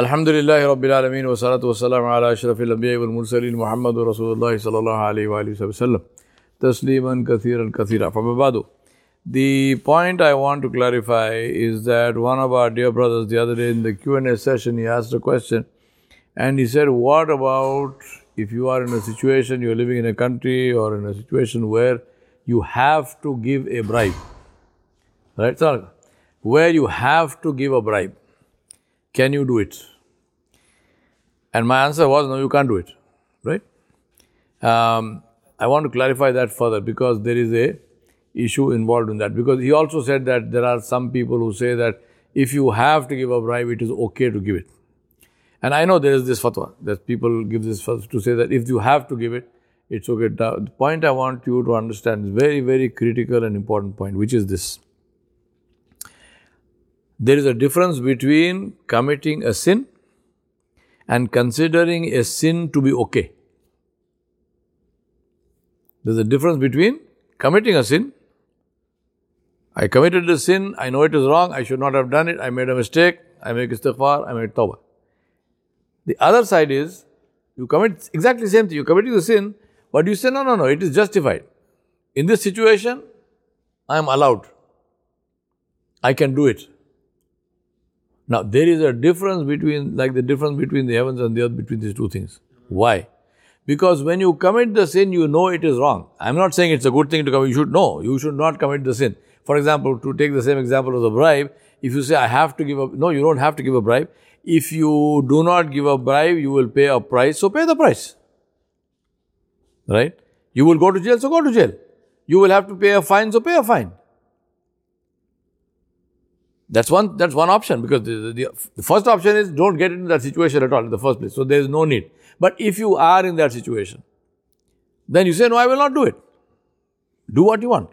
الحمد لله رب العالمين والصلاة والسلام على أشرف الأنبياء والمرسلين محمد رسول الله صلى الله عليه وآله وسلم تسليما كثيرا كثيرا فبعد The point I want to clarify is that one of our dear brothers the other day in the Q&A session he asked a question and he said what about if you are in a situation you're living in a country or in a situation where you have to give a bribe right sir where you have to give a bribe can you do it? And my answer was, no, you can't do it. Right? Um, I want to clarify that further because there is a issue involved in that. Because he also said that there are some people who say that if you have to give a bribe, it is okay to give it. And I know there is this fatwa that people give this fatwa to say that if you have to give it, it's okay. The point I want you to understand is very, very critical and important point, which is this there is a difference between committing a sin and considering a sin to be okay. There's a difference between committing a sin. I committed the sin, I know it is wrong, I should not have done it, I made a mistake, I make istighfar, I made tawbah. The other side is, you commit exactly the same thing, you're committing the sin, but you say, no, no, no, it is justified. In this situation, I am allowed. I can do it. Now, there is a difference between, like the difference between the heavens and the earth, between these two things. Why? Because when you commit the sin, you know it is wrong. I'm not saying it's a good thing to commit. You should know. You should not commit the sin. For example, to take the same example of the bribe, if you say, I have to give a, no, you don't have to give a bribe. If you do not give a bribe, you will pay a price, so pay the price. Right? You will go to jail, so go to jail. You will have to pay a fine, so pay a fine. That's one, that's one option because the, the, the, first option is don't get into that situation at all in the first place. So there is no need. But if you are in that situation, then you say, no, I will not do it. Do what you want.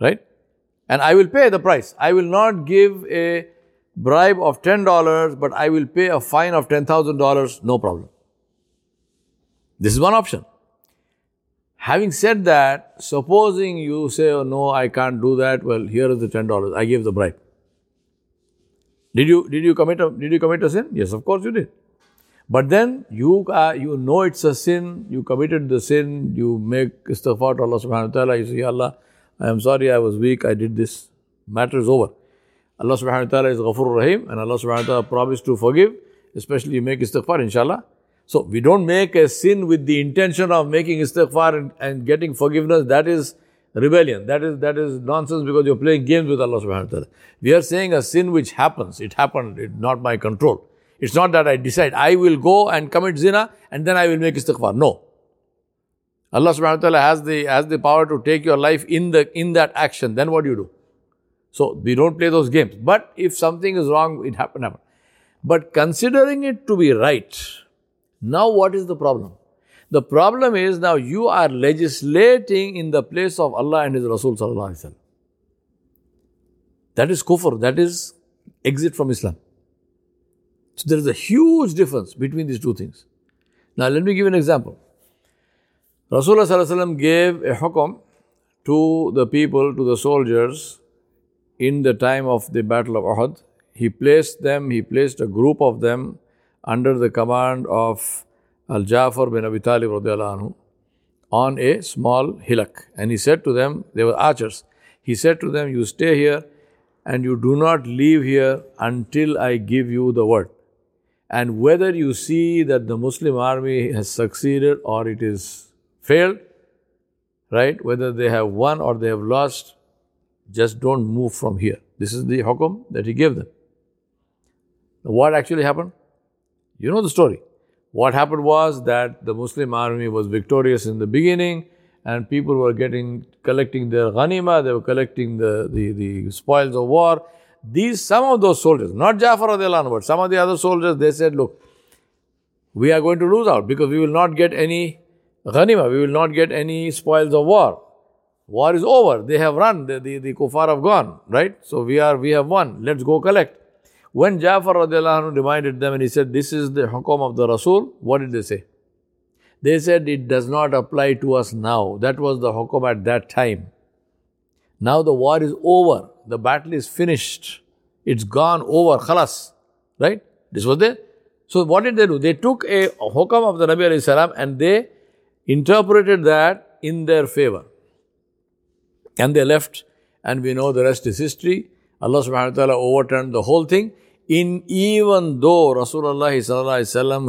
Right? And I will pay the price. I will not give a bribe of $10, but I will pay a fine of $10,000, no problem. This is one option. Having said that, supposing you say, oh, no, I can't do that, well, here is the $10. I gave the bribe. Did you did you commit a did you commit a sin? Yes, of course you did. But then you uh, you know it's a sin. You committed the sin. You make istighfar to Allah Subhanahu wa Taala. You say, Allah, I am sorry. I was weak. I did this. Matter is over. Allah Subhanahu wa Taala is Ghafur Rahim, and Allah Subhanahu wa Taala promised to forgive. Especially you make istighfar, inshallah. So we don't make a sin with the intention of making istighfar and, and getting forgiveness. That is rebellion. That is that is nonsense because you're playing games with Allah subhanahu wa ta'ala. We are saying a sin which happens. It happened, it's not my control. It's not that I decide I will go and commit zina and then I will make istighfar. No. Allah subhanahu wa ta'ala has the has the power to take your life in the in that action. Then what do you do? So we don't play those games. But if something is wrong, it happened, happened. But considering it to be right, now what is the problem? The problem is now you are legislating in the place of Allah and His Rasul That is kufr. That is exit from Islam. So there is a huge difference between these two things. Now let me give an example. Rasulullah gave a hukum to the people, to the soldiers in the time of the Battle of Uhud. He placed them, he placed a group of them under the command of Al Jafar bin Abi Talib anhu, on a small hillock. And he said to them, they were archers, he said to them, You stay here and you do not leave here until I give you the word. And whether you see that the Muslim army has succeeded or it is failed, right? Whether they have won or they have lost, just don't move from here. This is the hukum that he gave them. What actually happened? You know the story. What happened was that the Muslim army was victorious in the beginning and people were getting collecting their ghanima, they were collecting the, the, the spoils of war. These some of those soldiers, not Jafar radiallahu but some of the other soldiers, they said, Look, we are going to lose out because we will not get any ghanima, we will not get any spoils of war. War is over, they have run, the, the, the have gone, right? So we are we have won, let's go collect. When Jafar radiallahu reminded them and he said, This is the hukum of the Rasul, what did they say? They said, It does not apply to us now. That was the hukum at that time. Now the war is over. The battle is finished. It's gone over. Khalas. Right? This was there. So what did they do? They took a hukum of the Nabi salam and they interpreted that in their favor. And they left, and we know the rest is history. Allah subhanahu wa ta'ala overturned the whole thing. In even though Rasulullah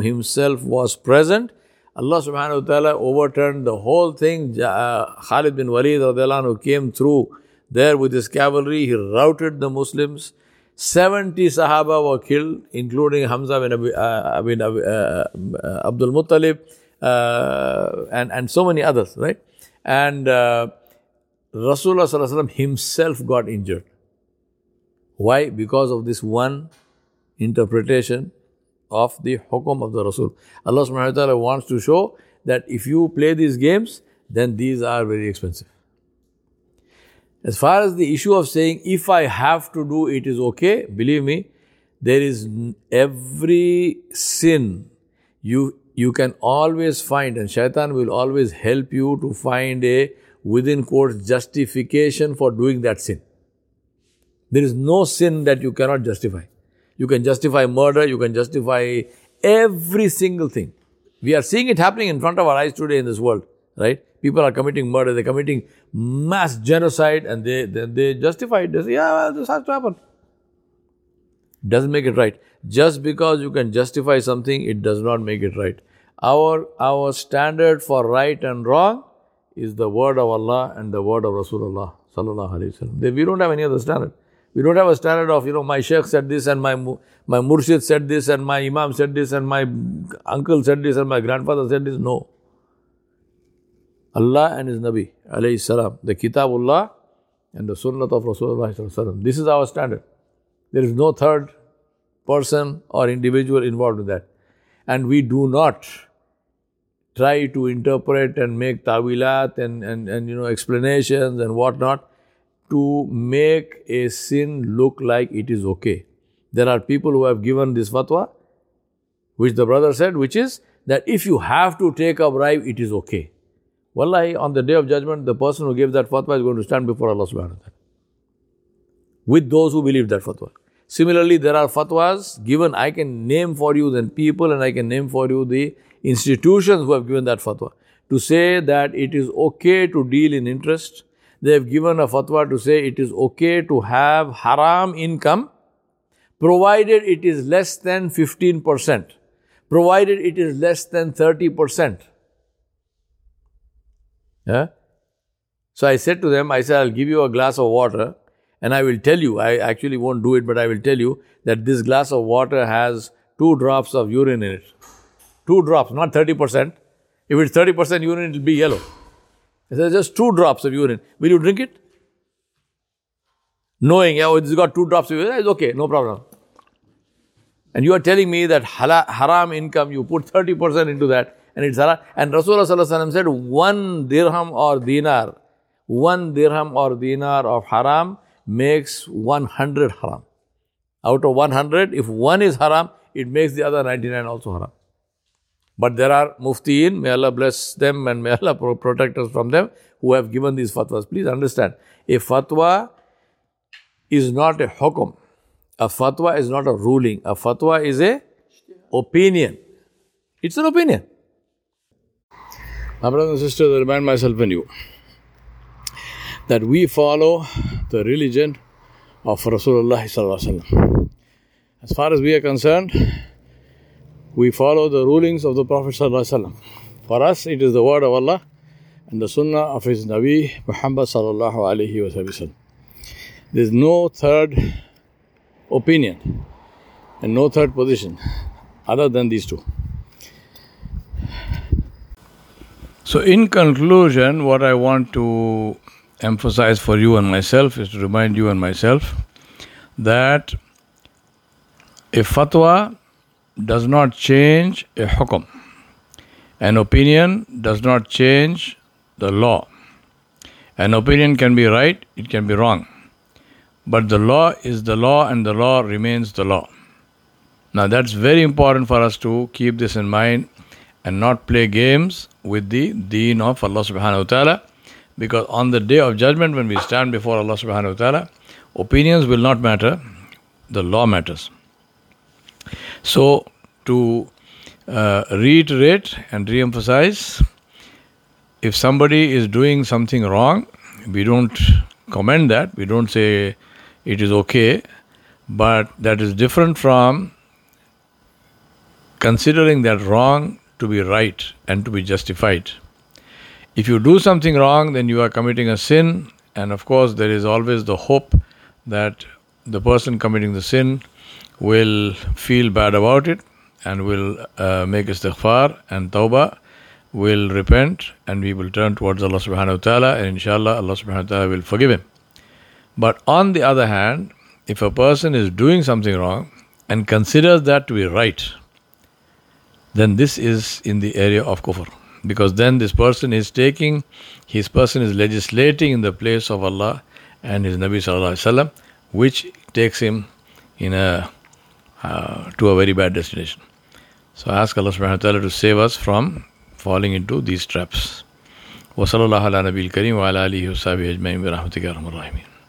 himself was present, Allah subhanahu wa ta'ala overturned the whole thing. Uh, Khalid bin Walid who came through there with his cavalry, he routed the Muslims. 70 Sahaba were killed, including Hamza bin, Abi, uh, uh, uh, Abdul Muttalib uh, and, and so many others, right? And uh, Rasulullah himself got injured. Why? Because of this one interpretation of the hukum of the Rasul. Allah subhanahu wa ta'ala wants to show that if you play these games, then these are very expensive. As far as the issue of saying, if I have to do it is okay, believe me, there is every sin you you can always find, and shaitan will always help you to find a within quotes justification for doing that sin. There is no sin that you cannot justify. You can justify murder, you can justify every single thing. We are seeing it happening in front of our eyes today in this world, right? People are committing murder, they're committing mass genocide, and they, they, they justify it. They say, yeah, well, this has to happen. Doesn't make it right. Just because you can justify something, it does not make it right. Our, our standard for right and wrong is the word of Allah and the word of Rasulullah. We don't have any other standard. We don't have a standard of, you know, my sheikh said this and my, my murshid said this and my imam said this and my uncle said this and my grandfather said this. No. Allah and His Nabi, alayhi salam, the Kitabullah and the Sunnah of Rasulullah. This is our standard. There is no third person or individual involved in that. And we do not try to interpret and make tawilat and, and, and you know explanations and whatnot to make a sin look like it is okay. There are people who have given this fatwa, which the brother said, which is that if you have to take a bribe, it is okay. Wallahi, on the day of judgment, the person who gave that fatwa is going to stand before Allah subhanahu wa ta'ala. With those who believe that fatwa. Similarly, there are fatwas given, I can name for you the people and I can name for you the institutions who have given that fatwa. To say that it is okay to deal in interest, they have given a fatwa to say it is okay to have haram income provided it is less than 15%, provided it is less than 30%. Yeah? So I said to them, I said, I'll give you a glass of water and I will tell you, I actually won't do it, but I will tell you that this glass of water has two drops of urine in it. Two drops, not 30%. If it's 30% urine, it will be yellow. I said, just two drops of urine. Will you drink it? Knowing, oh, it's got two drops of urine, it's okay, no problem. And you are telling me that haram income, you put 30% into that, and it's haram. And Rasulullah said, one dirham or dinar, one dirham or dinar of haram makes 100 haram. Out of 100, if one is haram, it makes the other 99 also haram. But there are muftiin, may Allah bless them and may Allah protect us from them, who have given these fatwas. Please understand, a fatwa is not a hukum. A fatwa is not a ruling. A fatwa is a opinion. It's an opinion. My brothers and sisters, I remind myself and you that we follow the religion of Rasulullah. As far as we are concerned, we follow the rulings of the Prophet. For us, it is the word of Allah and the sunnah of his Nabi Muhammad. There is no third opinion and no third position other than these two. So, in conclusion, what I want to emphasize for you and myself is to remind you and myself that a fatwa does not change a hukum. An opinion does not change the law. An opinion can be right, it can be wrong. But the law is the law and the law remains the law. Now that's very important for us to keep this in mind and not play games with the deen of Allah subhanahu wa ta'ala. Because on the day of judgment, when we stand before Allah subhanahu wa ta'ala, opinions will not matter, the law matters. So, to uh, reiterate and re emphasize, if somebody is doing something wrong, we don't commend that, we don't say it is okay, but that is different from considering that wrong to be right and to be justified. If you do something wrong, then you are committing a sin, and of course, there is always the hope that the person committing the sin will feel bad about it and will uh, make istighfar and tawbah, will repent, and we will turn towards Allah subhanahu wa ta'ala, and inshallah, Allah subhanahu wa ta'ala will forgive him. But on the other hand, if a person is doing something wrong and considers that to be right, then this is in the area of kufr because then this person is taking, his person is legislating in the place of Allah and His Nabi Sallallahu Alaihi Wasallam, which takes him in a uh, to a very bad destination. So I ask Allah Subhanahu wa Taala to save us from falling into these traps. وصلى الله على نبي الكريم وعلى آله وصحبه أجمعين برحمتك يا أرحم الراحمين